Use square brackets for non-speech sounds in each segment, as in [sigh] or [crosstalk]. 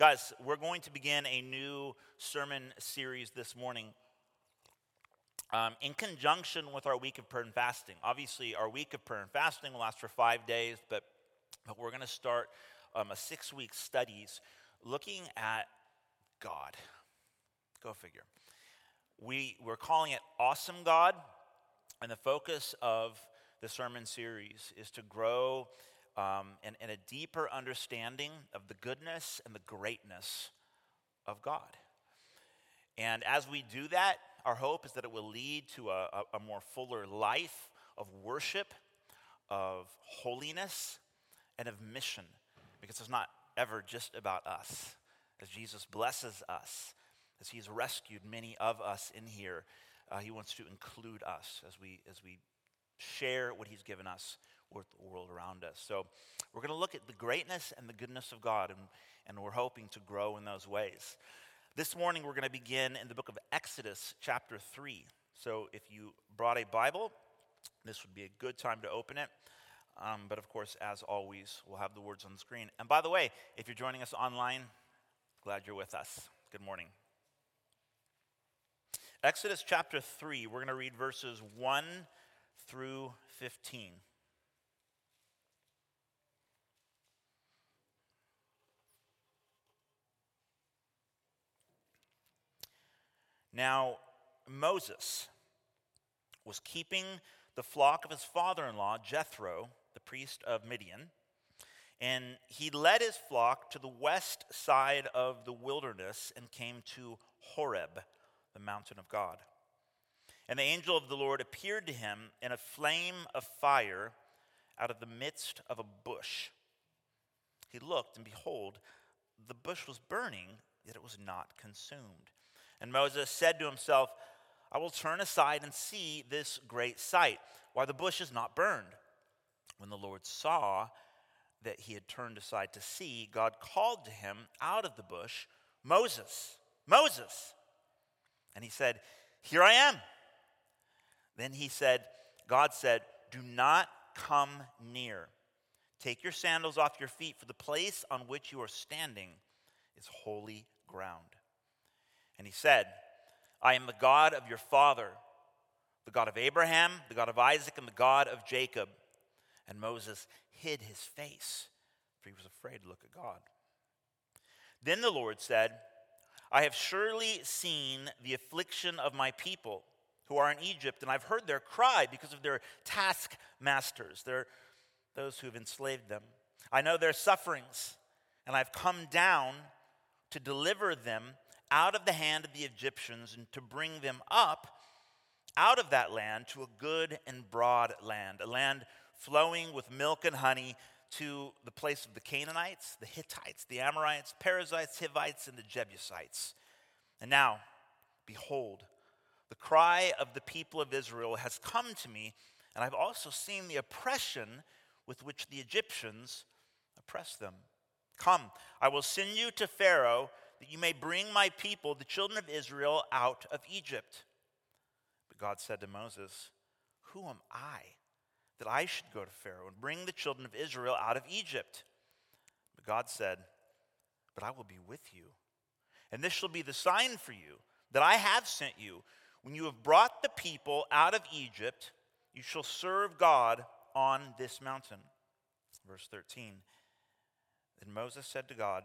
Guys, we're going to begin a new sermon series this morning um, in conjunction with our week of prayer and fasting. Obviously, our week of prayer and fasting will last for five days, but, but we're going to start um, a six week studies looking at God. Go figure. We, we're calling it Awesome God, and the focus of the sermon series is to grow um, in, in a deeper understanding of the goodness and the greatness of God. And as we do that, our hope is that it will lead to a, a, a more fuller life of worship, of holiness, and of mission, because it's not ever just about us. As Jesus blesses us, as He's rescued many of us in here, uh, He wants to include us as we, as we share what He's given us with the world around us. So we're going to look at the greatness and the goodness of God, and, and we're hoping to grow in those ways. This morning, we're going to begin in the book of Exodus, chapter 3. So if you brought a Bible, this would be a good time to open it. Um, but of course, as always, we'll have the words on the screen. And by the way, if you're joining us online, glad you're with us. Good morning. Exodus chapter 3, we're going to read verses 1 through 15. Now, Moses was keeping the flock of his father in law, Jethro, the priest of Midian, and he led his flock to the west side of the wilderness and came to Horeb, the mountain of God. And the angel of the Lord appeared to him in a flame of fire out of the midst of a bush. He looked, and behold, the bush was burning, yet it was not consumed. And Moses said to himself, I will turn aside and see this great sight, why the bush is not burned. When the Lord saw that he had turned aside to see, God called to him out of the bush, Moses, Moses. And he said, Here I am. Then he said, God said, Do not come near. Take your sandals off your feet, for the place on which you are standing is holy ground. And he said, I am the God of your father, the God of Abraham, the God of Isaac, and the God of Jacob. And Moses hid his face, for he was afraid to look at God. Then the Lord said, I have surely seen the affliction of my people who are in Egypt, and I've heard their cry because of their taskmasters, their, those who have enslaved them. I know their sufferings, and I've come down to deliver them out of the hand of the Egyptians and to bring them up out of that land to a good and broad land, a land flowing with milk and honey to the place of the Canaanites, the Hittites, the Amorites, Perizzites, Hivites, and the Jebusites. And now, behold, the cry of the people of Israel has come to me, and I've also seen the oppression with which the Egyptians oppress them. Come, I will send you to Pharaoh that you may bring my people, the children of Israel, out of Egypt. But God said to Moses, Who am I that I should go to Pharaoh and bring the children of Israel out of Egypt? But God said, But I will be with you. And this shall be the sign for you that I have sent you. When you have brought the people out of Egypt, you shall serve God on this mountain. Verse 13. Then Moses said to God,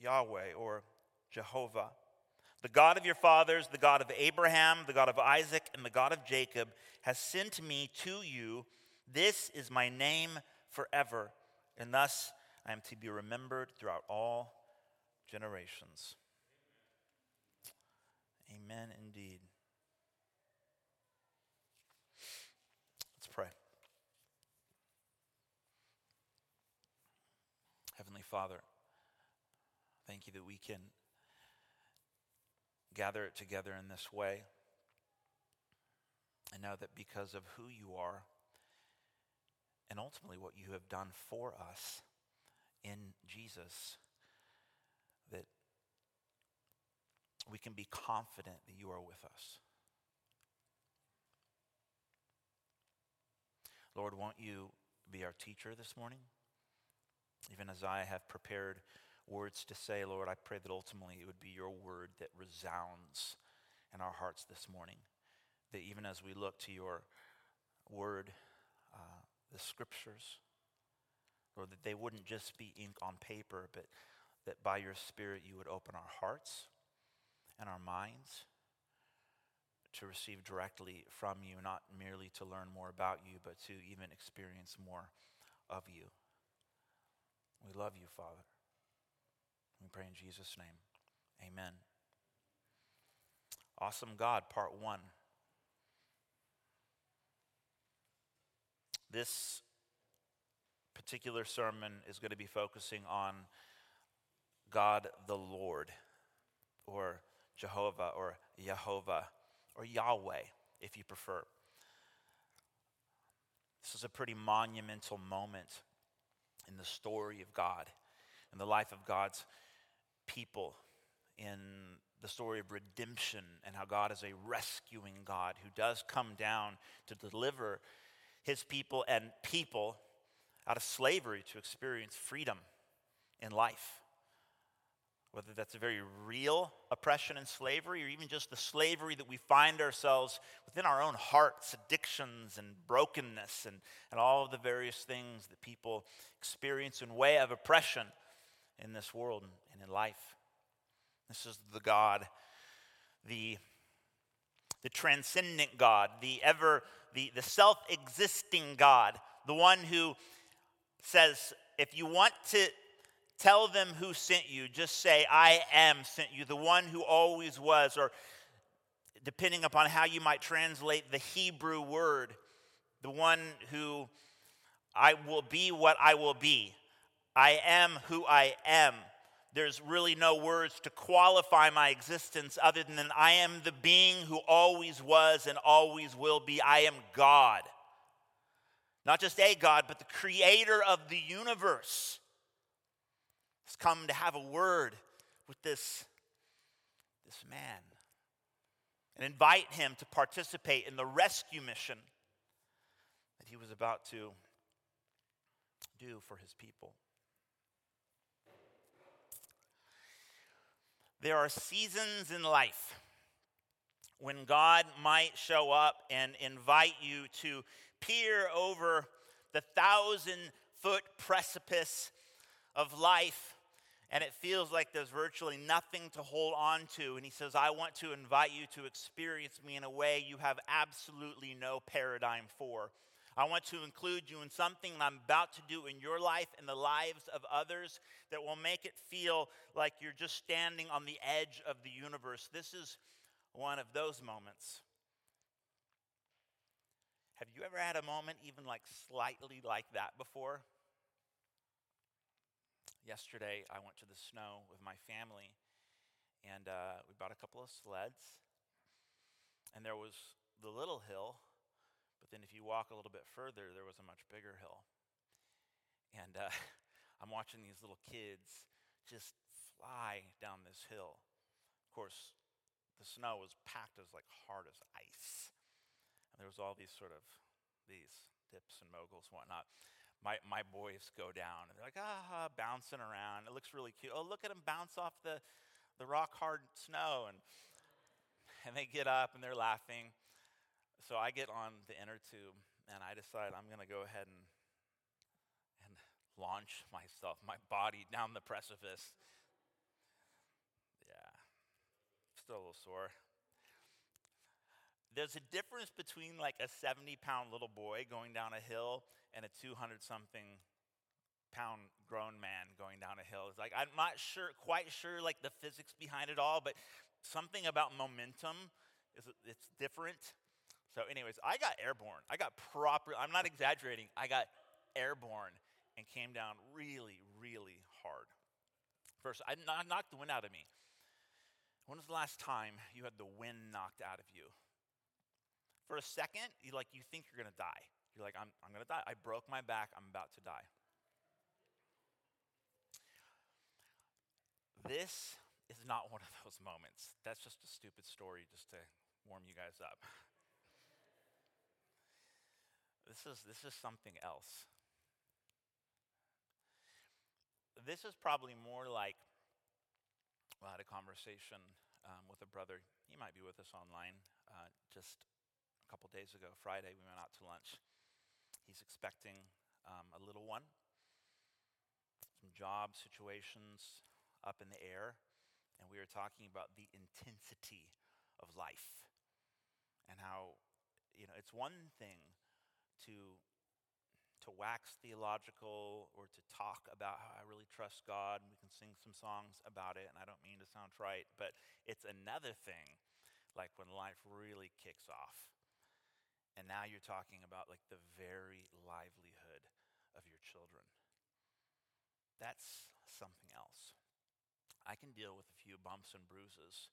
Yahweh or Jehovah. The God of your fathers, the God of Abraham, the God of Isaac, and the God of Jacob has sent me to you. This is my name forever, and thus I am to be remembered throughout all generations. Amen indeed. Let's pray. Heavenly Father, thank you that we can gather it together in this way. And know that because of who you are and ultimately what you have done for us in Jesus, that we can be confident that you are with us. Lord, won't you be our teacher this morning? Even as I have prepared words to say, Lord, I pray that ultimately it would be your word that resounds in our hearts this morning. That even as we look to your word, uh, the scriptures, Lord, that they wouldn't just be ink on paper, but that by your Spirit you would open our hearts and our minds to receive directly from you, not merely to learn more about you, but to even experience more of you. We love you, Father. We pray in Jesus' name. Amen. Awesome God, part one. This particular sermon is going to be focusing on God the Lord, or Jehovah, or Jehovah, or Yahweh, if you prefer. This is a pretty monumental moment in the story of God, in the life of God's people, in the story of redemption, and how God is a rescuing God who does come down to deliver his people and people out of slavery to experience freedom in life. Whether that's a very real oppression and slavery, or even just the slavery that we find ourselves within our own hearts, addictions and brokenness, and, and all of the various things that people experience in way of oppression in this world and in life. This is the God, the, the transcendent God, the ever, the, the self existing God, the one who says, if you want to tell them who sent you, just say, I am sent you, the one who always was, or depending upon how you might translate the Hebrew word, the one who I will be what I will be. I am who I am. There's really no words to qualify my existence other than I am the being who always was and always will be. I am God. Not just a God, but the creator of the universe has come to have a word with this, this man and invite him to participate in the rescue mission that he was about to do for his people. There are seasons in life when God might show up and invite you to peer over the thousand foot precipice of life and it feels like there's virtually nothing to hold on to. And he says, I want to invite you to experience me in a way you have absolutely no paradigm for. I want to include you in something I'm about to do in your life and the lives of others that will make it feel like you're just standing on the edge of the universe. This is one of those moments have you ever had a moment even like slightly like that before? Yesterday, I went to the snow with my family, and uh, we bought a couple of sleds. And there was the little hill, but then if you walk a little bit further, there was a much bigger hill. And uh, [laughs] I'm watching these little kids just fly down this hill. Of course, the snow was packed as like hard as ice And there was all these sort of these dips and moguls and whatnot. My, my boys go down and they're like, ah, bouncing around. It looks really cute. Oh, look at them bounce off the, the rock hard snow. And, [laughs] and they get up and they're laughing. So I get on the inner tube and I decide I'm going to go ahead and, and launch myself, my body down the precipice. Yeah, still a little sore there's a difference between like a 70 pound little boy going down a hill and a 200 something pound grown man going down a hill. It's like I'm not sure, quite sure, like the physics behind it all, but something about momentum is it's different. So, anyways, I got airborne. I got proper. I'm not exaggerating. I got airborne and came down really, really hard. First, I knocked the wind out of me. When was the last time you had the wind knocked out of you? For a second, you like you think you're gonna die. You're like, I'm, I'm gonna die. I broke my back, I'm about to die. This is not [laughs] one of those moments. That's just a stupid story just to warm you guys up. This is, this is something else. This is probably more like well, I had a conversation um, with a brother. He might be with us online. Uh, just a couple days ago, Friday, we went out to lunch. He's expecting um, a little one. Some job situations up in the air, and we were talking about the intensity of life and how you know it's one thing to to wax theological or to talk about how I really trust God, and we can sing some songs about it, and I don't mean to sound trite, but it's another thing, like when life really kicks off. And now you're talking about like the very livelihood of your children. That's something else. I can deal with a few bumps and bruises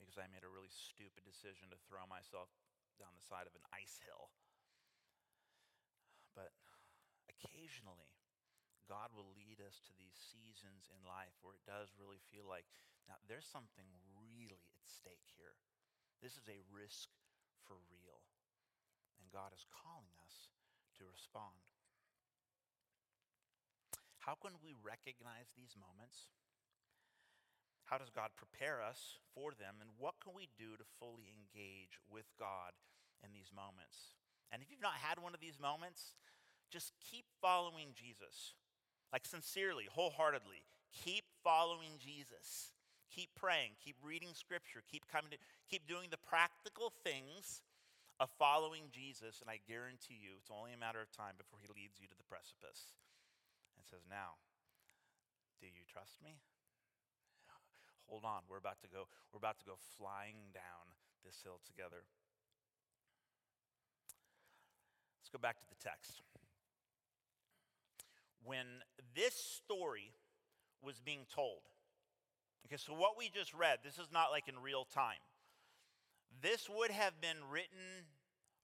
because I made a really stupid decision to throw myself down the side of an ice hill. But occasionally, God will lead us to these seasons in life where it does really feel like, now there's something really at stake here. This is a risk for real. And God is calling us to respond. How can we recognize these moments? How does God prepare us for them? And what can we do to fully engage with God in these moments? And if you've not had one of these moments, just keep following Jesus. Like sincerely, wholeheartedly. Keep following Jesus. Keep praying, keep reading scripture, keep coming to keep doing the practical things of following Jesus, and I guarantee you it's only a matter of time before he leads you to the precipice and says, Now, do you trust me? Hold on, we're about to go, we're about to go flying down this hill together. Let's go back to the text. When this story was being told, okay, so what we just read, this is not like in real time. This would have been written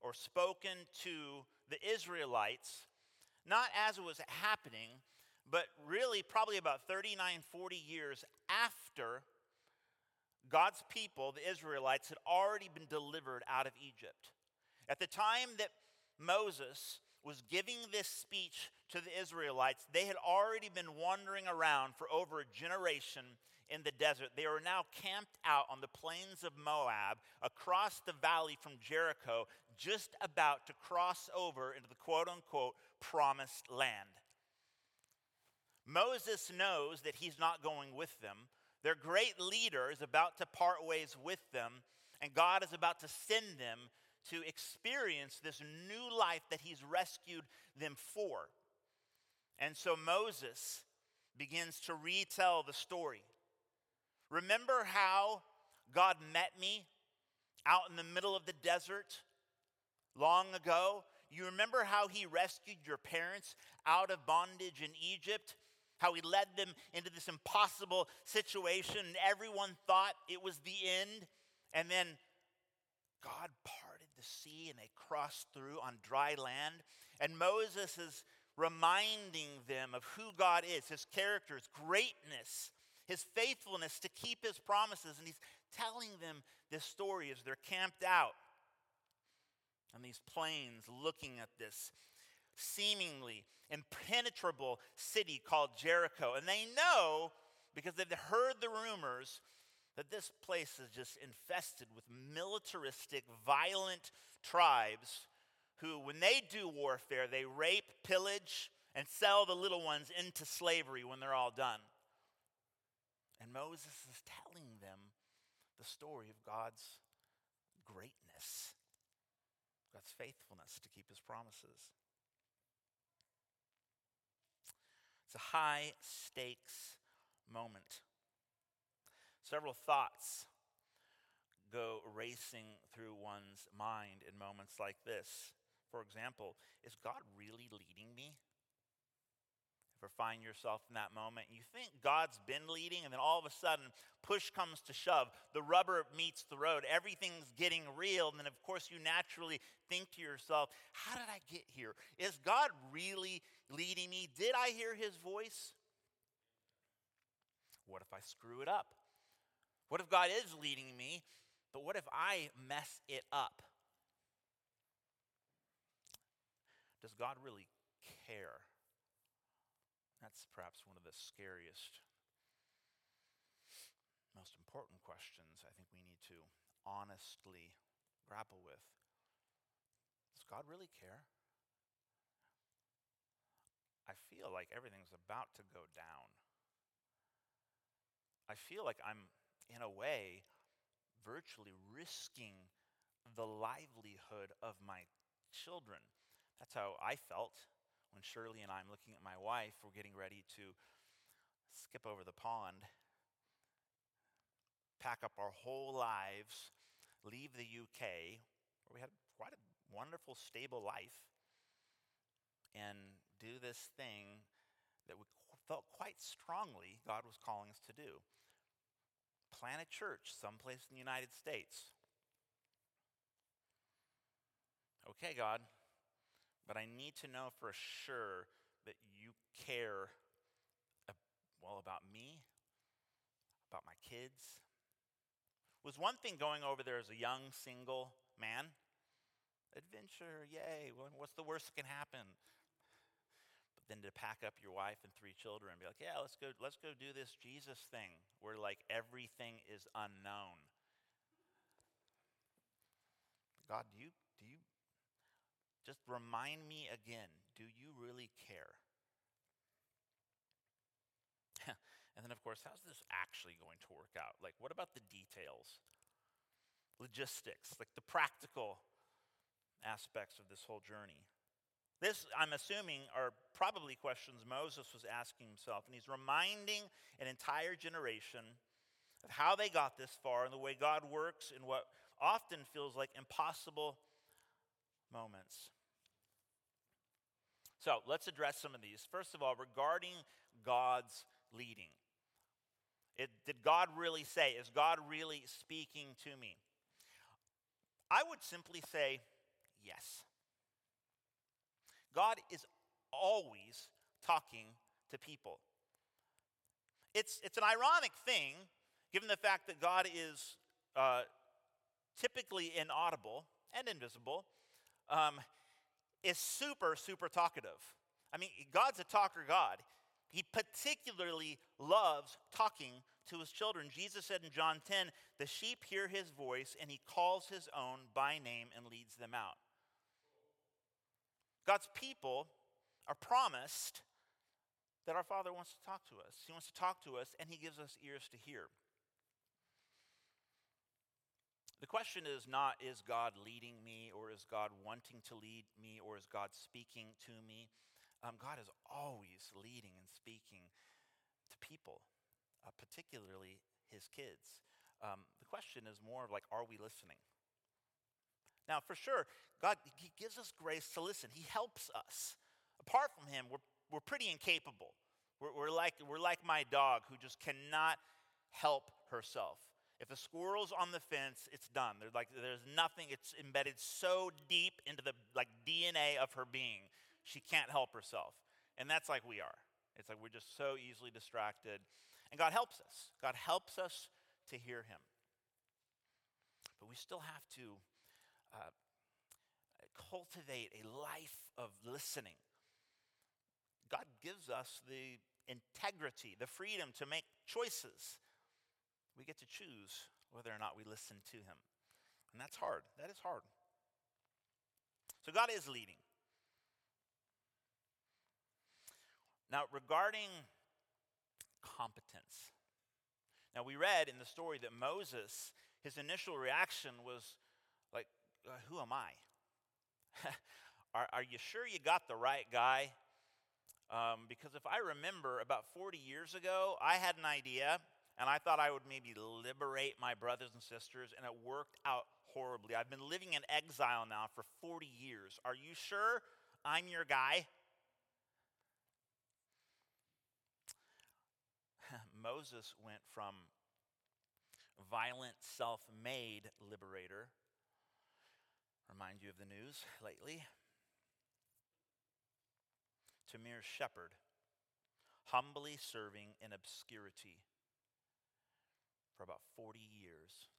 or spoken to the Israelites, not as it was happening, but really probably about 39, 40 years after God's people, the Israelites, had already been delivered out of Egypt. At the time that Moses was giving this speech to the Israelites, they had already been wandering around for over a generation in the desert. They were now camped out on the plains of Moab across the valley from Jericho, just about to cross over into the quote unquote promised land. Moses knows that he's not going with them. Their great leader is about to part ways with them, and God is about to send them to experience this new life that he's rescued them for. And so Moses begins to retell the story. Remember how God met me out in the middle of the desert long ago? You remember how he rescued your parents out of bondage in Egypt? How he led them into this impossible situation, and everyone thought it was the end. And then God sea and they cross through on dry land. And Moses is reminding them of who God is, his character, his greatness, his faithfulness to keep his promises. And he's telling them this story as they're camped out on these plains looking at this seemingly impenetrable city called Jericho. And they know because they've heard the rumors that this place is just infested with militaristic, violent tribes who, when they do warfare, they rape, pillage, and sell the little ones into slavery when they're all done. And Moses is telling them the story of God's greatness, God's faithfulness to keep his promises. It's a high stakes moment. Several thoughts go racing through one's mind in moments like this. For example, is God really leading me? Ever find yourself in that moment? and You think God's been leading, and then all of a sudden, push comes to shove. The rubber meets the road. Everything's getting real. And then, of course, you naturally think to yourself, How did I get here? Is God really leading me? Did I hear his voice? What if I screw it up? What if God is leading me, but what if I mess it up? Does God really care? That's perhaps one of the scariest, most important questions I think we need to honestly grapple with. Does God really care? I feel like everything's about to go down. I feel like I'm, in a way, virtually risking the livelihood of my children. That's how I felt when Shirley and I, am looking at my wife, we're getting ready to skip over the pond, pack up our whole lives, leave the UK, where we had quite a wonderful, stable life, and do this thing that we felt quite strongly God was calling us to do plant a church someplace in the United States. Okay, God, but I need to know for sure that you care, well, about me, about my kids. It was one thing going over there as a young single man. Adventure, yay. What's the worst that can happen? Then to pack up your wife and three children and be like, yeah, let's go, let's go do this Jesus thing where like everything is unknown. God, do you, do you just remind me again do you really care? [laughs] and then, of course, how's this actually going to work out? Like, what about the details? Logistics, like the practical aspects of this whole journey. This, I'm assuming, are probably questions Moses was asking himself, and he's reminding an entire generation of how they got this far and the way God works in what often feels like impossible moments. So let's address some of these. First of all, regarding God's leading. It, did God really say? Is God really speaking to me? I would simply say yes. God is always talking to people. It's, it's an ironic thing, given the fact that God is uh, typically inaudible and invisible, um, is super, super talkative. I mean, God's a talker God. He particularly loves talking to his children. Jesus said in John 10, The sheep hear his voice, and he calls his own by name and leads them out. God's people are promised that our Father wants to talk to us. He wants to talk to us, and he gives us ears to hear. The question is not, is God leading me, or is God wanting to lead me, or is God speaking to me? Um, God is always leading and speaking to people, uh, particularly his kids. Um, the question is more of like, are we listening? Now, for sure, God, He gives us grace to listen. He helps us. Apart from Him, we're, we're pretty incapable. We're, we're, like, we're like my dog who just cannot help herself. If a squirrel's on the fence, it's done. There's like there's nothing. It's embedded so deep into the like DNA of her being, she can't help herself. And that's like we are. It's like we're just so easily distracted. And God helps us. God helps us to hear Him. But we still have to uh, cultivate a life of listening. God gives us the integrity, the freedom to make choices we get to choose whether or not we listen to him. And that's hard. That is hard. So God is leading. Now, regarding competence. Now, we read in the story that Moses, his initial reaction was like, uh, Who am I? [laughs] are, are, you sure you got the right guy? Um, because if I remember about 40 years ago, I had an idea and I thought I would maybe liberate my brothers and sisters, and it worked out horribly. I've been living in exile now for 40 years. Are you sure I'm your guy? [laughs] Moses went from violent, self made liberator, remind you of the news lately, to mere shepherd, humbly serving in obscurity for about 40 years.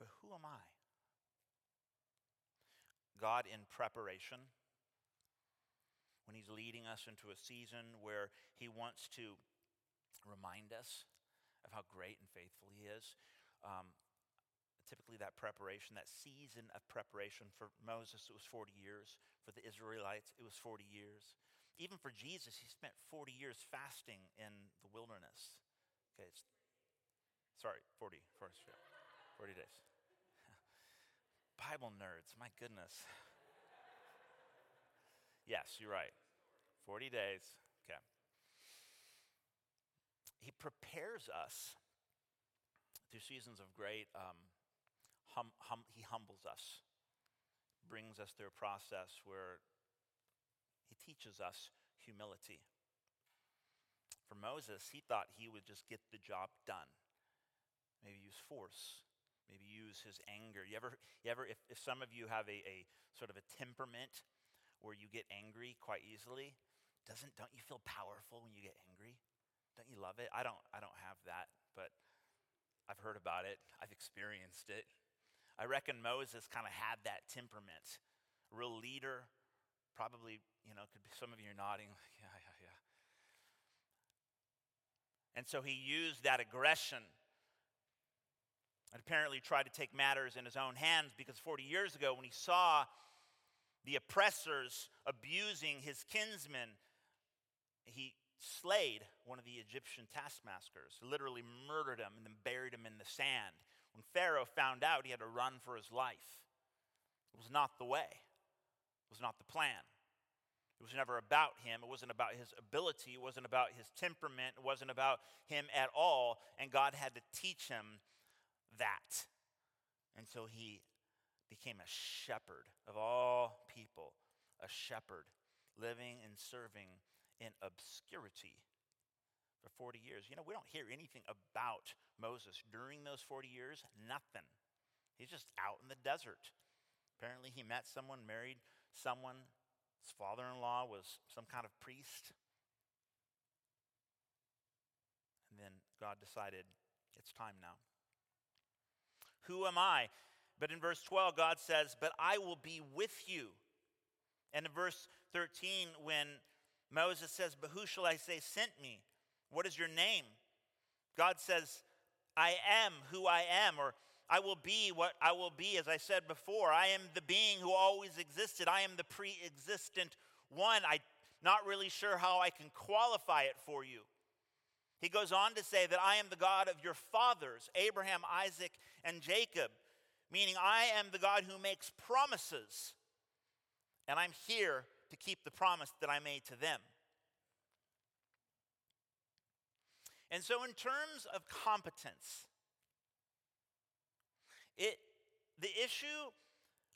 But who am I? God in preparation, when He's leading us into a season where He wants to remind us of how great and faithful He is. Um, typically, that preparation, that season of preparation for Moses, it was 40 years. For the Israelites, it was 40 years. Even for Jesus, he spent 40 years fasting in the wilderness. Okay, sorry, 40, 40, 40 days. [laughs] Bible nerds, my goodness. [laughs] yes, you're right. 40 days. Okay. He prepares us through seasons of great, um, hum, hum, he humbles us, brings us through a process where he teaches us humility. For Moses, he thought he would just get the job done, maybe use force, maybe use his anger. You ever, you ever if, if some of you have a, a sort of a temperament where you get angry quite easily, doesn't, don't you feel powerful when you get angry? Don't you love it? I don't, I don't have that, but I've heard about it. I've experienced it. I reckon Moses kind of had that temperament. Real leader, probably, you know, could be some of you are nodding, yeah, yeah, yeah. And so he used that aggression and apparently tried to take matters in his own hands because 40 years ago, when he saw the oppressors abusing his kinsmen, he slayed one of the Egyptian taskmasters, literally murdered him and then buried him in the sand. When Pharaoh found out, he had to run for his life. It was not the way, it was not the plan. It was never about him. It wasn't about his ability. It wasn't about his temperament. It wasn't about him at all. And God had to teach him that. And so he became a shepherd of all people, a shepherd living and serving in obscurity for 40 years. You know, we don't hear anything about Moses during those 40 years, nothing. He's just out in the desert. Apparently, he met someone, married someone. His father in law was some kind of priest. And then God decided, it's time now. Who am I? But in verse 12, God says, But I will be with you. And in verse 13, when Moses says, But who shall I say sent me? What is your name? God says, I am who I am, or I will be what I will be, as I said before. I am the being who always existed. I am the pre existent one. I'm not really sure how I can qualify it for you. He goes on to say that I am the God of your fathers, Abraham, Isaac, and Jacob, meaning I am the God who makes promises, and I'm here to keep the promise that I made to them. And so, in terms of competence, it, the issue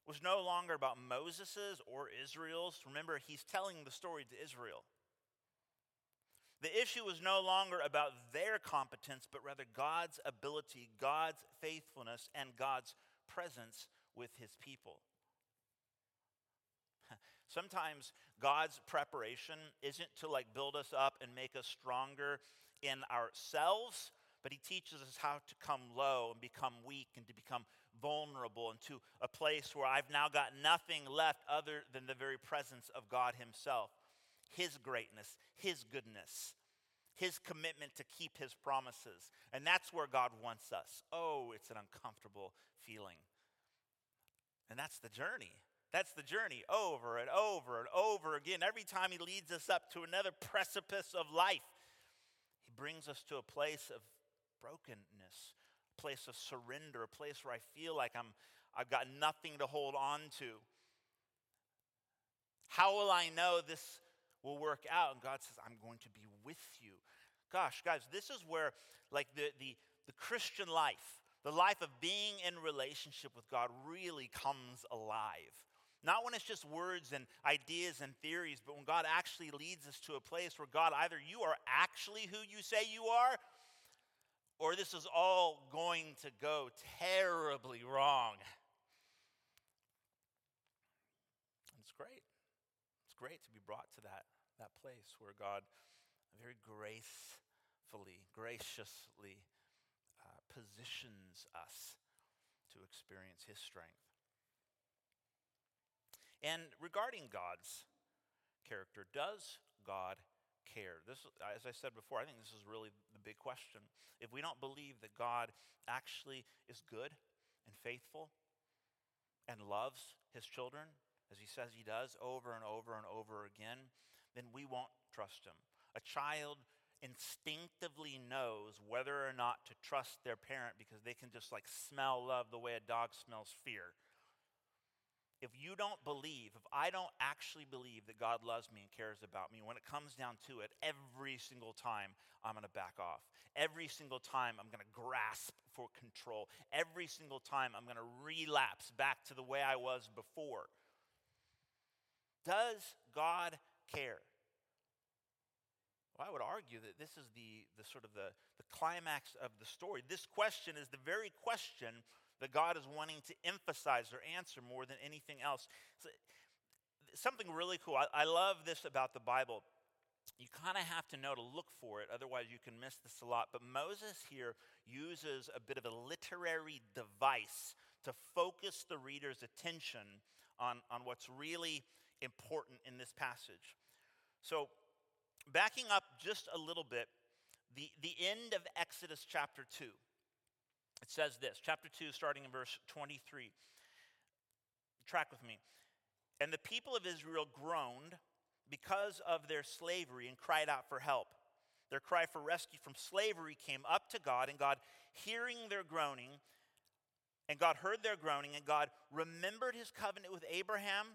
was no longer about Moses's or Israel's. Remember, he's telling the story to Israel. The issue was no longer about their competence, but rather God's ability, God's faithfulness, and God's presence with his people. [laughs] Sometimes God's preparation isn't to like build us up and make us stronger in ourselves, but He teaches us how to come low and become weak and to become vulnerable into a place where I've now got nothing left other than the very presence of God Himself. His greatness, His goodness, His commitment to keep His promises. And that's where God wants us. Oh, it's an uncomfortable feeling. And that's the journey. That's the journey over and over and over again. Every time He leads us up to another precipice of life, brings us to a place of brokenness, a place of surrender, a place where I feel like I'm, I've got nothing to hold on to. How will I know this will work out. And God says, I'm going to be with you. Gosh, guys, this is where, like, the, the, the Christian life, the life of being in relationship with God really comes alive. Not when it's just words and ideas and theories, but when God actually leads us to a place where God, either you are actually who you say you are, or this is all going to go terribly wrong. It's great. It's great to be brought to that, that place where God very gracefully, graciously uh, positions us to experience His strength. And regarding God's character, does God care? This, as I said before, I think this is really the big question. If we don't believe that God actually is good and faithful and loves his children, as he says he does over and over and over again, then we won't trust him. A child instinctively knows whether or not to trust their parent because they can just like smell love the way a dog smells fear if you don't believe, if I don't actually believe that God loves me and cares about me, when it comes down to it, every single time I'm going to back off. Every single time I'm going to grasp for control. Every single time I'm going to relapse back to the way I was before. Does God care? Well, I would argue that this is the, the sort of the, the climax of the story. This question is the very question that God is wanting to emphasize or answer more than anything else. So, something really cool. I, I love this about the Bible. You kind of have to know to look for it, otherwise, you can miss this a lot. But Moses here uses a bit of a literary device to focus the reader's attention on, on what's really important in this passage. So, backing up just a little bit, the, the end of Exodus chapter 2 it says this, chapter 2, starting in verse 23. Track with me. And the people of Israel groaned because of their slavery and cried out for help. Their cry for rescue from slavery came up to God, and God, hearing their groaning, and God heard their groaning, and God remembered his covenant with Abraham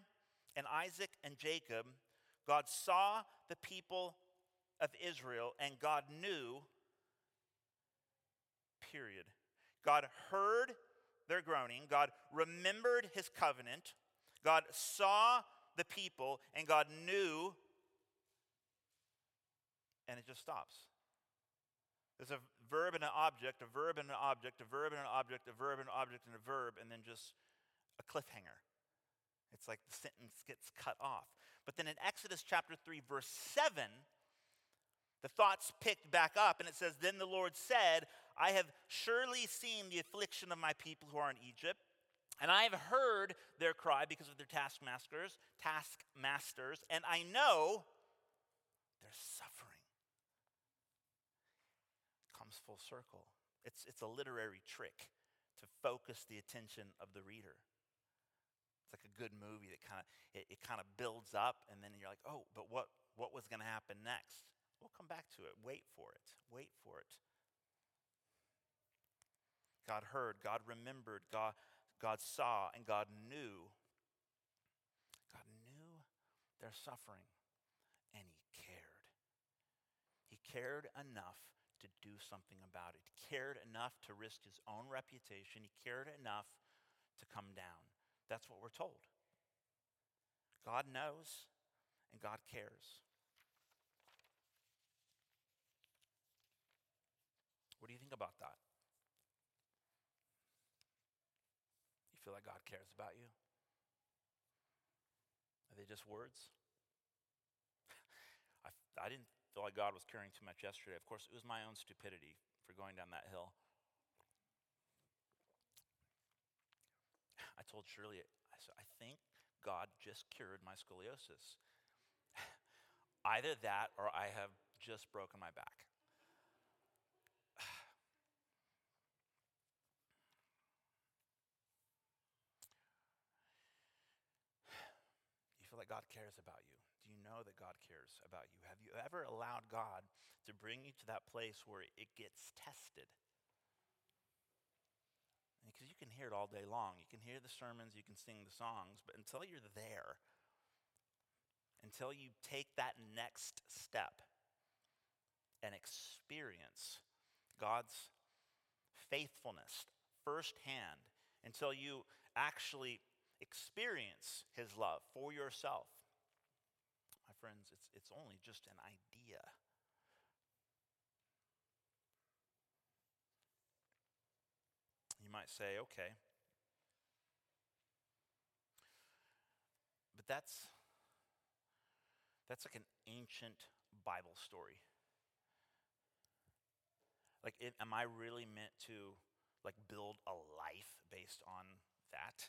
and Isaac and Jacob. God saw the people of Israel, and God knew, period. God heard their groaning, God remembered his covenant, God saw the people, and God knew, and it just stops. There's a verb and an object, a verb and an object, a verb and an object, a verb and an object, and a verb, and then just a cliffhanger. It's like the sentence gets cut off. But then in Exodus chapter 3, verse 7, the thoughts picked back up, and it says, Then the Lord said, I have surely seen the affliction of my people who are in Egypt, and I have heard their cry because of their taskmasters, taskmasters, and I know their suffering. It comes full circle. It's, it's a literary trick to focus the attention of the reader. It's like a good movie that kind of it, it kind of builds up, and then you're like, oh, but what what was going to happen next? We'll come back to it. Wait for it. Wait for it. God heard, God remembered, God, God saw, and God knew. God knew their suffering, and He cared. He cared enough to do something about it. He cared enough to risk His own reputation. He cared enough to come down. That's what we're told. God knows, and God cares. What do you think about that? Feel like God cares about you? Are they just words? [laughs] I, I didn't feel like God was caring too much yesterday. Of course, it was my own stupidity for going down that hill. I told Shirley, I said, I think God just cured my scoliosis. [laughs] Either that or I have just broken my back. Like God cares about you? Do you know that God cares about you? Have you ever allowed God to bring you to that place where it gets tested? Because you can hear it all day long. You can hear the sermons, you can sing the songs, but until you're there, until you take that next step and experience God's faithfulness firsthand, until you actually experience his love for yourself. My friends, it's, it's only just an idea. You might say, okay. But that's that's like an ancient Bible story. Like, it, am I really meant to like build a life based on that?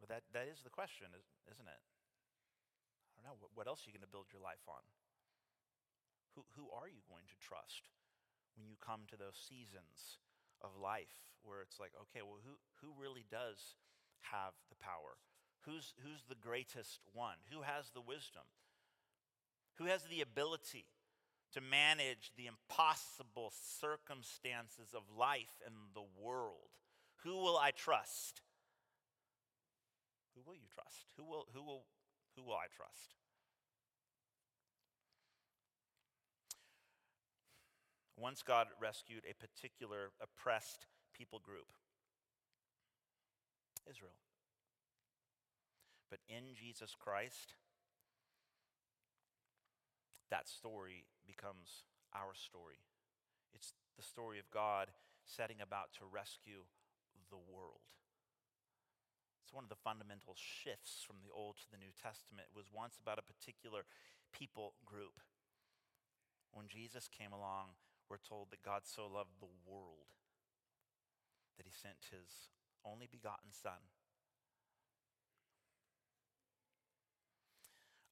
But that, that is the question, isn't it? I don't know. What, else are you going to build your life on? Who, who are you going to trust when you come to those seasons of life where it's like, okay, well, who, who really does have the power? Who's, who's the greatest one? Who has the wisdom? Who has the ability to manage the impossible circumstances of life and the world? Who will I trust? Who will you trust? Who will, who will, who will I trust? Once God rescued a particular oppressed people group, Israel. But in Jesus Christ, that story becomes our story. It's the story of God setting about to rescue the world. One of the fundamental shifts from the Old to the New Testament. It was once about a particular people group. When Jesus came along, we're told that God so loved the world that he sent his only begotten Son.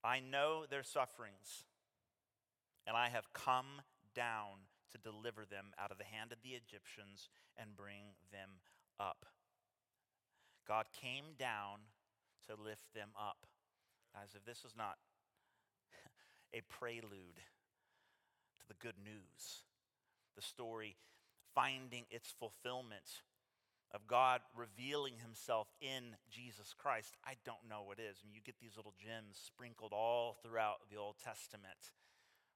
I know their sufferings, and I have come down to deliver them out of the hand of the Egyptians and bring them up. God came down to lift them up. As if this is not [laughs] a prelude to the good news, the story finding its fulfillment of God revealing himself in Jesus Christ, I don't know what is. I mean, you get these little gems sprinkled all throughout the Old Testament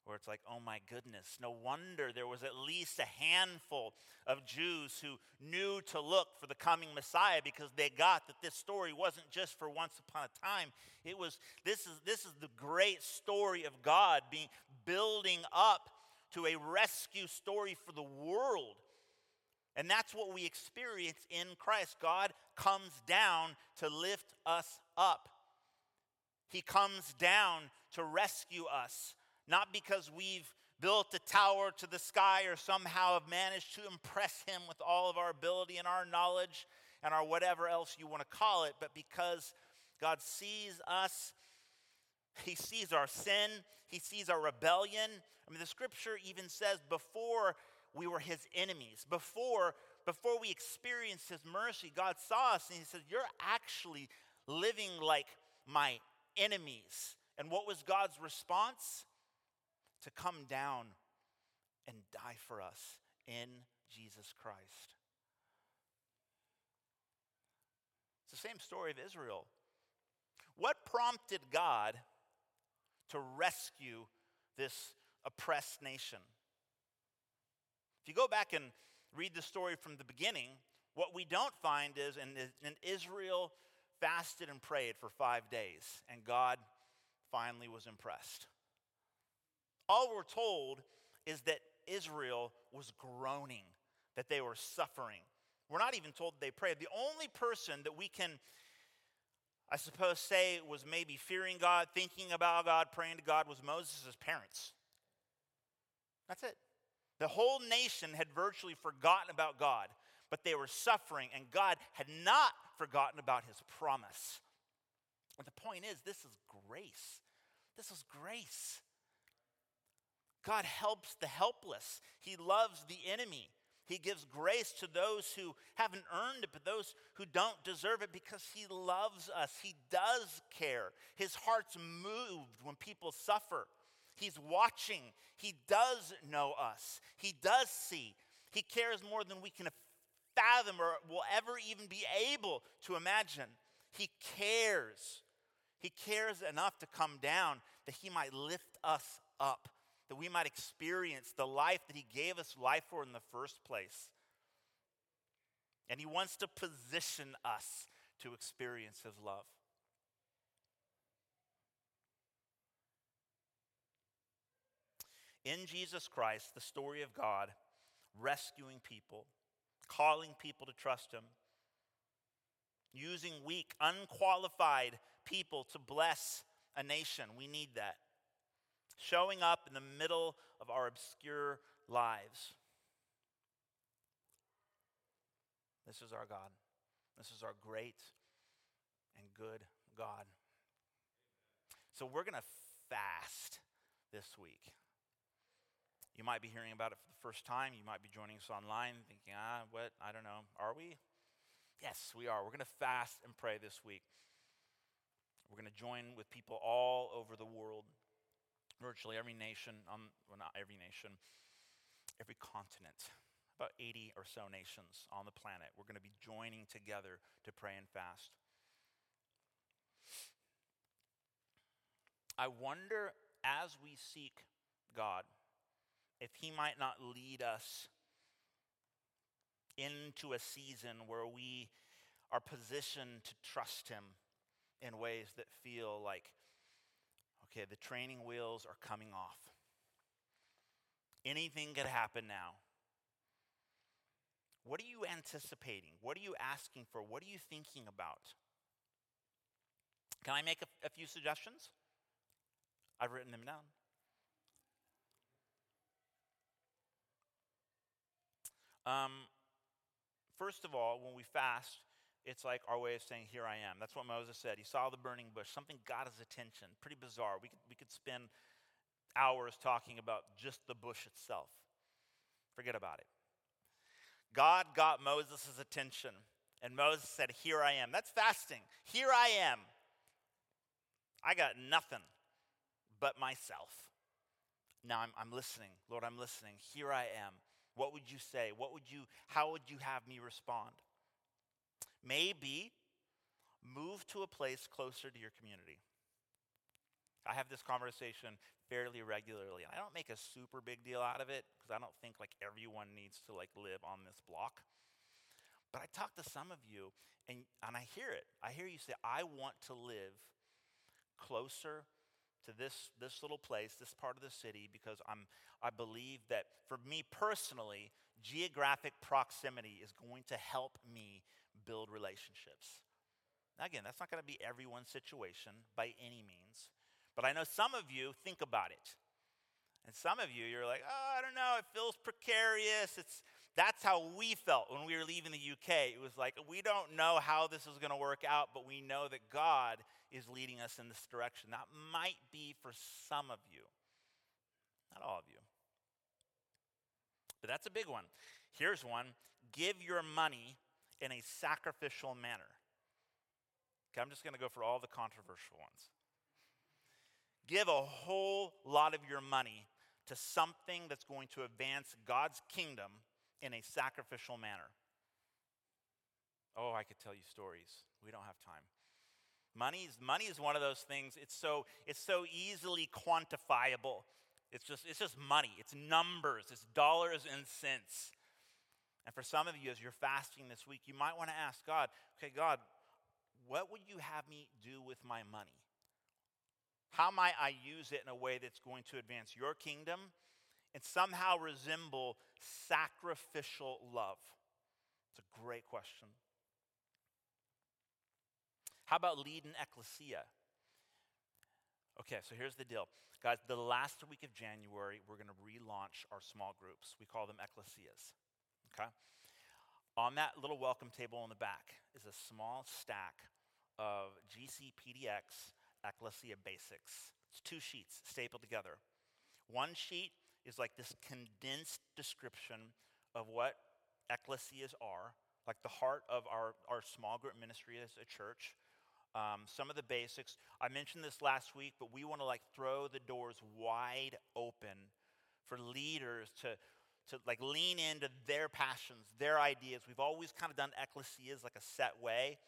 where it's like, oh my goodness, no wonder there was at least a handful of Jews who knew to look for the coming Messiah because they got that this story wasn't just for once upon a time. It was, this is, this is the great story of God being building up to a rescue story for the world. And that's what we experience in Christ. God comes down to lift us up. He comes down to rescue us, not because we've built a tower to the sky or somehow have managed to impress him with all of our ability and our knowledge and our whatever else you want to call it, but because God sees us. He sees our sin. He sees our rebellion. I mean, the scripture even says before we were his enemies. Before, before we experienced his mercy, God saw us and he said, You're actually living like my enemies. And what was God's response? To come down and die for us in Jesus Christ. It's the same story of Israel. What prompted God to rescue this oppressed nation? If you go back and read the story from the beginning, what we don't find is in, in Israel fasted and prayed for five days, and God finally was impressed. All we're told is that Israel was groaning, that they were suffering. We're not even told they prayed. The only person that we can, I suppose, say was maybe fearing God, thinking about God, praying to God was Moses' parents. That's it. The whole nation had virtually forgotten about God, but they were suffering, and God had not forgotten about his promise. The point is, this is grace. This is grace. God helps the helpless, He loves the enemy. He gives grace to those who haven't earned it, but those who don't deserve it because He loves us. He does care. His heart's moved when people suffer. He's watching. He does know us. He does see. He cares more than we can fathom or will ever even be able to imagine. He cares. He cares enough to come down that He might lift us up, that we might experience the life that He gave us life for in the first place. And He wants to position us to experience His love. In Jesus Christ, the story of God rescuing people, calling people to trust Him, using weak, unqualified people to bless a nation. We need that. Showing up in the middle of our obscure lives. This is our God. This is our great and good God. So we're going to fast this week. You might be hearing about it for the first time. You might be joining us online thinking, ah, what? I don't know. Are we? Yes, we are. We're going to fast and pray this week. We're going to join with people all over the world, virtually every nation, um, well, not every nation, every continent, about 80 or so nations on the planet. We're going to be joining together to pray and fast. I wonder as we seek God, if He might not lead us into a season where we are positioned to trust Him in ways that feel like, okay, the training wheels are coming off. Anything could happen now. What are you anticipating? What are you asking for? What are you thinking about? Can I make a, a few suggestions? I've written them down. Um, first of all, when we fast, it's like our way of saying, Here I am. That's what Moses said. He saw the burning bush. Something got his attention. Pretty bizarre. We could, we could spend hours talking about just the bush itself. Forget about it. God got Moses' attention, and Moses said, Here I am. That's fasting. Here I am. I got nothing but myself. Now I'm, I'm listening. Lord, I'm listening. Here I am. What would you say? What would you, how would you have me respond? Maybe move to a place closer to your community. I have this conversation fairly regularly. and I don't make a super big deal out of it because I don't think like everyone needs to like live on this block. But I talk to some of you and, and I hear it. I hear you say, I want to live closer to this, this little place, this part of the city, because I'm, I believe that for me personally, geographic proximity is going to help me build relationships. Now, again, that's not going to be everyone's situation by any means. But I know some of you think about it. And some of you, you're like, oh, I don't know, it feels precarious. It's, that's how we felt when we were leaving the UK. It was like, we don't know how this is going to work out, but we know that God is leading us in this direction. That might be for some of you, not all of you. But that's a big one. Here's one give your money in a sacrificial manner. Okay, I'm just going to go for all the controversial ones. Give a whole lot of your money to something that's going to advance God's kingdom in a sacrificial manner. Oh, I could tell you stories. We don't have time. Money is, money is one of those things, it's so, it's so easily quantifiable. It's just, it's just money, it's numbers, it's dollars and cents. And for some of you, as you're fasting this week, you might want to ask God, okay, God, what would you have me do with my money? How might I use it in a way that's going to advance your kingdom and somehow resemble sacrificial love? It's a great question. How about leading ecclesia? Okay, so here's the deal. Guys, the last week of January, we're going to relaunch our small groups. We call them ecclesias. Okay? On that little welcome table in the back is a small stack of GCPDX Ecclesia Basics. It's two sheets stapled together. One sheet is like this condensed description of what ecclesias are, like the heart of our, our small group ministry as a church. Um, some of the basics. I mentioned this last week, but we want to like throw the doors wide open for leaders to, to like lean into their passions, their ideas. We've always kind of done ecclesias like a set way.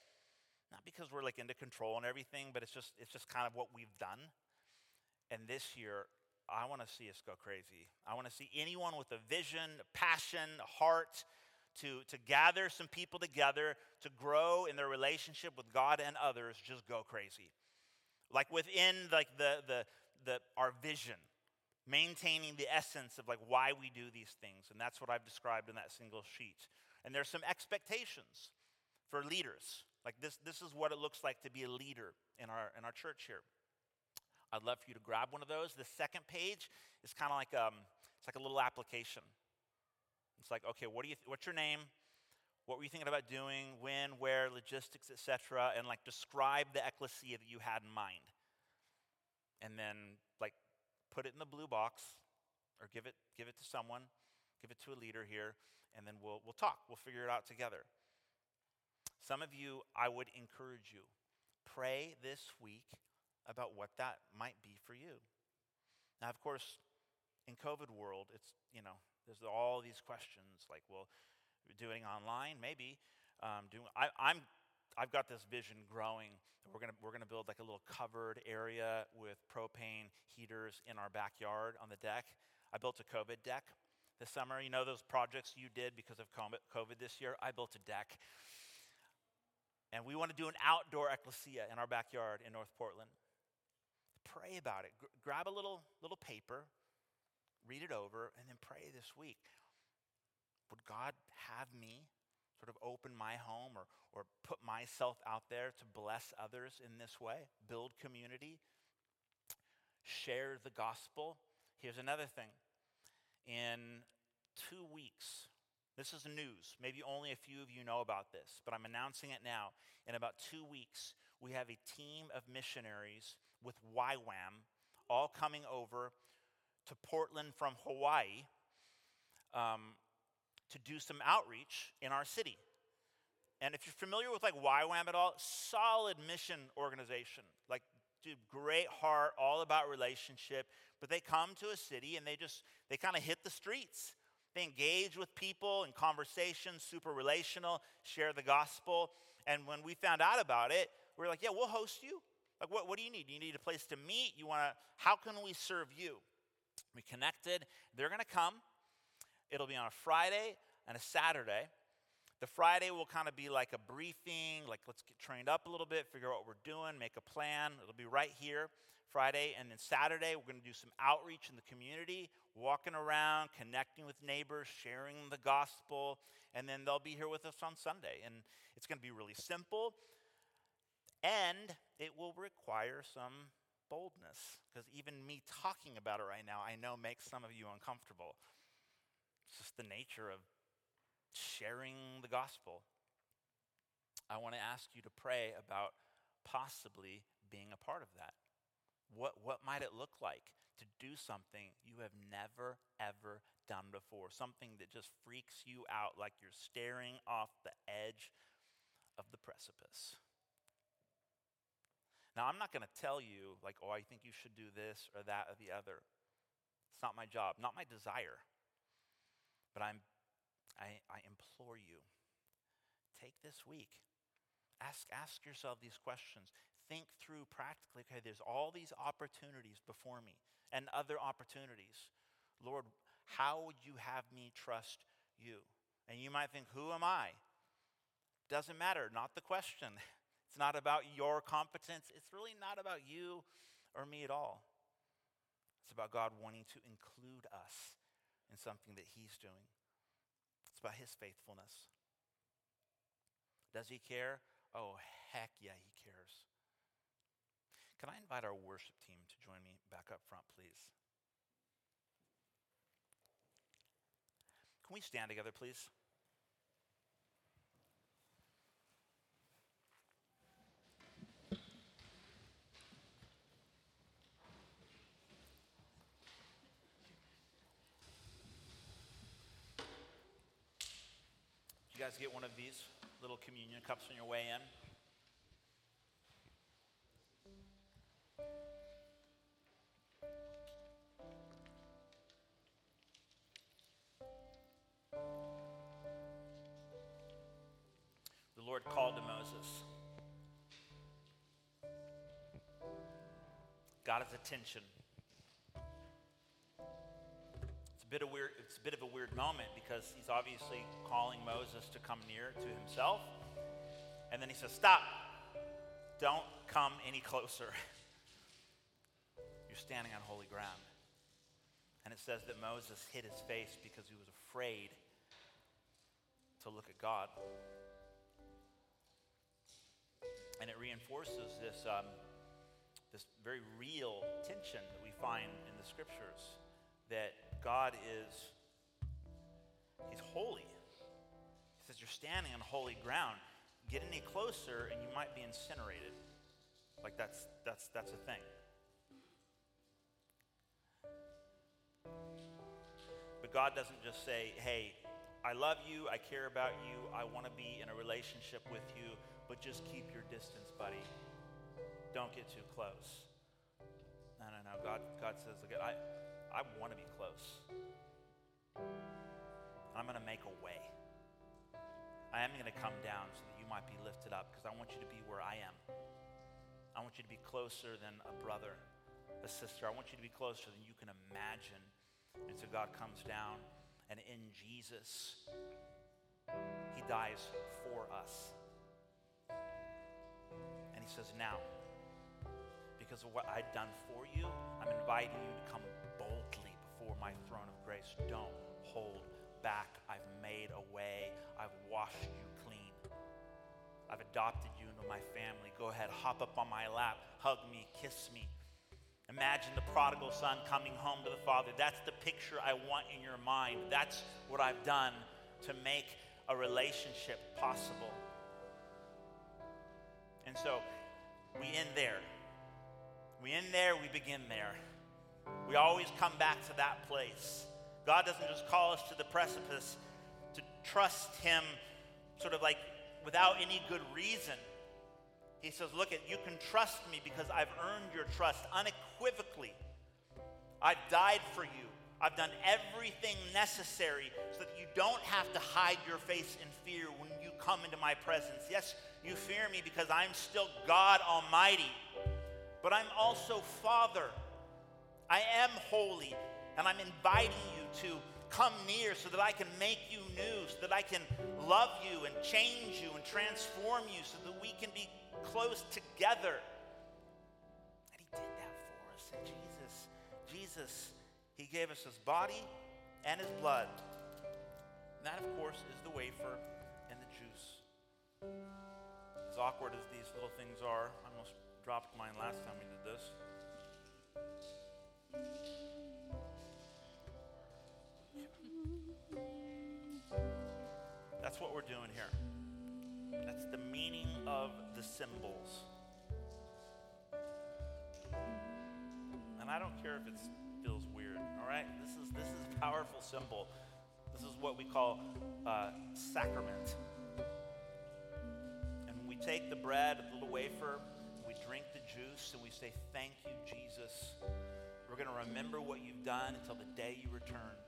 Not because we're like into control and everything, but it's just it's just kind of what we've done. And this year, I want to see us go crazy. I want to see anyone with a vision, a passion, a heart to, to gather some people together to grow in their relationship with God and others just go crazy. Like within like the, the, the, our vision, maintaining the essence of like why we do these things. And that's what I've described in that single sheet. And there's some expectations for leaders. Like this, this is what it looks like to be a leader in our, in our church here. I'd love for you to grab one of those. The second page is kind of like um, it's like a little application. It's like, okay, what do you th- what's your name? What were you thinking about doing? When, where, logistics, etc. And like describe the ecclesia that you had in mind. And then like put it in the blue box or give it give it to someone, give it to a leader here, and then we'll we'll talk. We'll figure it out together. Some of you, I would encourage you, pray this week about what that might be for you. Now, of course, in COVID world, it's, you know, there's all these questions like, well, doing online, maybe. Um, doing, I, I'm, I've got this vision growing. We're gonna, we're gonna build like a little covered area with propane heaters in our backyard on the deck. I built a COVID deck this summer. You know those projects you did because of COVID this year? I built a deck. And we want to do an outdoor ecclesia in our backyard in North Portland. Pray about it. Grab a little, little paper, read it over, and then pray this week. Would God have me sort of open my home or, or put myself out there to bless others in this way? Build community? Share the gospel? Here's another thing. In two weeks, this is news. Maybe only a few of you know about this, but I'm announcing it now. In about two weeks, we have a team of missionaries with YWAM all coming over to Portland from Hawaii um, to do some outreach in our city. And if you're familiar with like YWAM at all, solid mission organization. Like, dude, great heart, all about relationship. But they come to a city and they just, they kind of hit the streets they engage with people in conversation, super relational, share the gospel. And when we found out about it, we are like, yeah, we'll host you. Like, what, what do you need? You need a place to meet? You want to, how can we serve you? We connected. They're going to come. It'll be on a Friday and a Saturday. The Friday will kind of be like a briefing, like let's get trained up a little bit, figure out what we're doing, make a plan. It'll be right here. Friday. And then Saturday, we're going to do some outreach in the community, walking around, connecting with neighbors, sharing the gospel. And then they'll be here with us on Sunday. And it's going to be really simple. And it will require some boldness, because even me talking about it right now, I know makes some of you uncomfortable. It's just the nature of sharing the gospel. I want to ask you to pray about possibly being a part of that. What, what might it look like to do something you have never, ever done before? Something that just freaks you out like you're staring off the edge of the precipice. Now, I'm not going to tell you, like, oh, I think you should do this or that or the other. It's not my job, not my desire. But I'm, I, I implore you take this week. Ask, ask yourself these questions think through practically okay, there's all these opportunities before me and other opportunities. Lord, how would you have me trust you? And you might think, who am I? Doesn't matter, not the question. [laughs] It's not about your competence. It's really not about you or me at all. It's about God wanting to include us in something that He's doing. It's about His faithfulness. Does He care? Oh, heck yeah, He cares. Can I invite our worship team to join me back up front, please? Can we stand together, please? Guys get one of these little communion cups on your way in? The Lord called to Moses. Got his attention. Bit of weird, it's a bit of a weird moment because he's obviously calling Moses to come near to himself. And then he says, Stop. Don't come any closer. [laughs] You're standing on holy ground. And it says that Moses hid his face because he was afraid to look at God. And it reinforces this, um, this very real tension that we find in the scriptures that God is, He's holy. He says, You're standing on holy ground. Get any closer and you might be incinerated. Like that's that's that's a thing. But God doesn't just say, hey, I love you, I care about you, I want to be in a relationship with you, but just keep your distance, buddy. Don't get too close. No, no, no. God, God says, look, at I, I want to be close. I'm going to make a way. I am going to come down so that you might be lifted up because I want you to be where I am. I want you to be closer than a brother, a sister. I want you to be closer than you can imagine and so God comes down, and in Jesus, He dies for us. And He says, Now, because of what I've done for you, I'm inviting you to come boldly before my throne of grace. Don't hold back. I've made a way, I've washed you clean. I've adopted you into my family. Go ahead, hop up on my lap, hug me, kiss me. Imagine the prodigal son coming home to the father. That's the picture I want in your mind. That's what I've done to make a relationship possible. And so we end there. We end there, we begin there. We always come back to that place. God doesn't just call us to the precipice to trust Him sort of like without any good reason. He says, Look, at you can trust me because I've earned your trust unequivocally. I've died for you. I've done everything necessary so that you don't have to hide your face in fear when you come into my presence. Yes, you fear me because I'm still God Almighty, but I'm also Father. I am holy, and I'm inviting you to come near so that I can make you new, so that I can love you and change you and transform you, so that we can be close together. And He did that for us. And Jesus, Jesus, He gave us His body and His blood. And that, of course, is the wafer and the juice. As awkward as these little things are, I almost dropped mine last time we did this. The symbols. And I don't care if it feels weird, all right? This is, this is a powerful symbol. This is what we call uh, sacrament. And we take the bread, the little wafer, we drink the juice, and we say, Thank you, Jesus. We're going to remember what you've done until the day you return.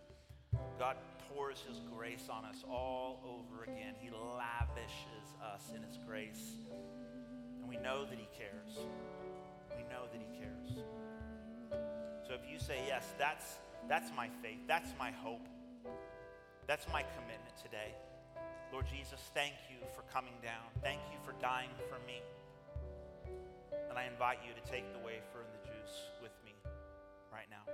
God pours his grace on us all over again. He lavishes us in his grace. We know that he cares. We know that he cares. So if you say, yes, that's, that's my faith, that's my hope, that's my commitment today. Lord Jesus, thank you for coming down. Thank you for dying for me. And I invite you to take the wafer and the juice with me right now.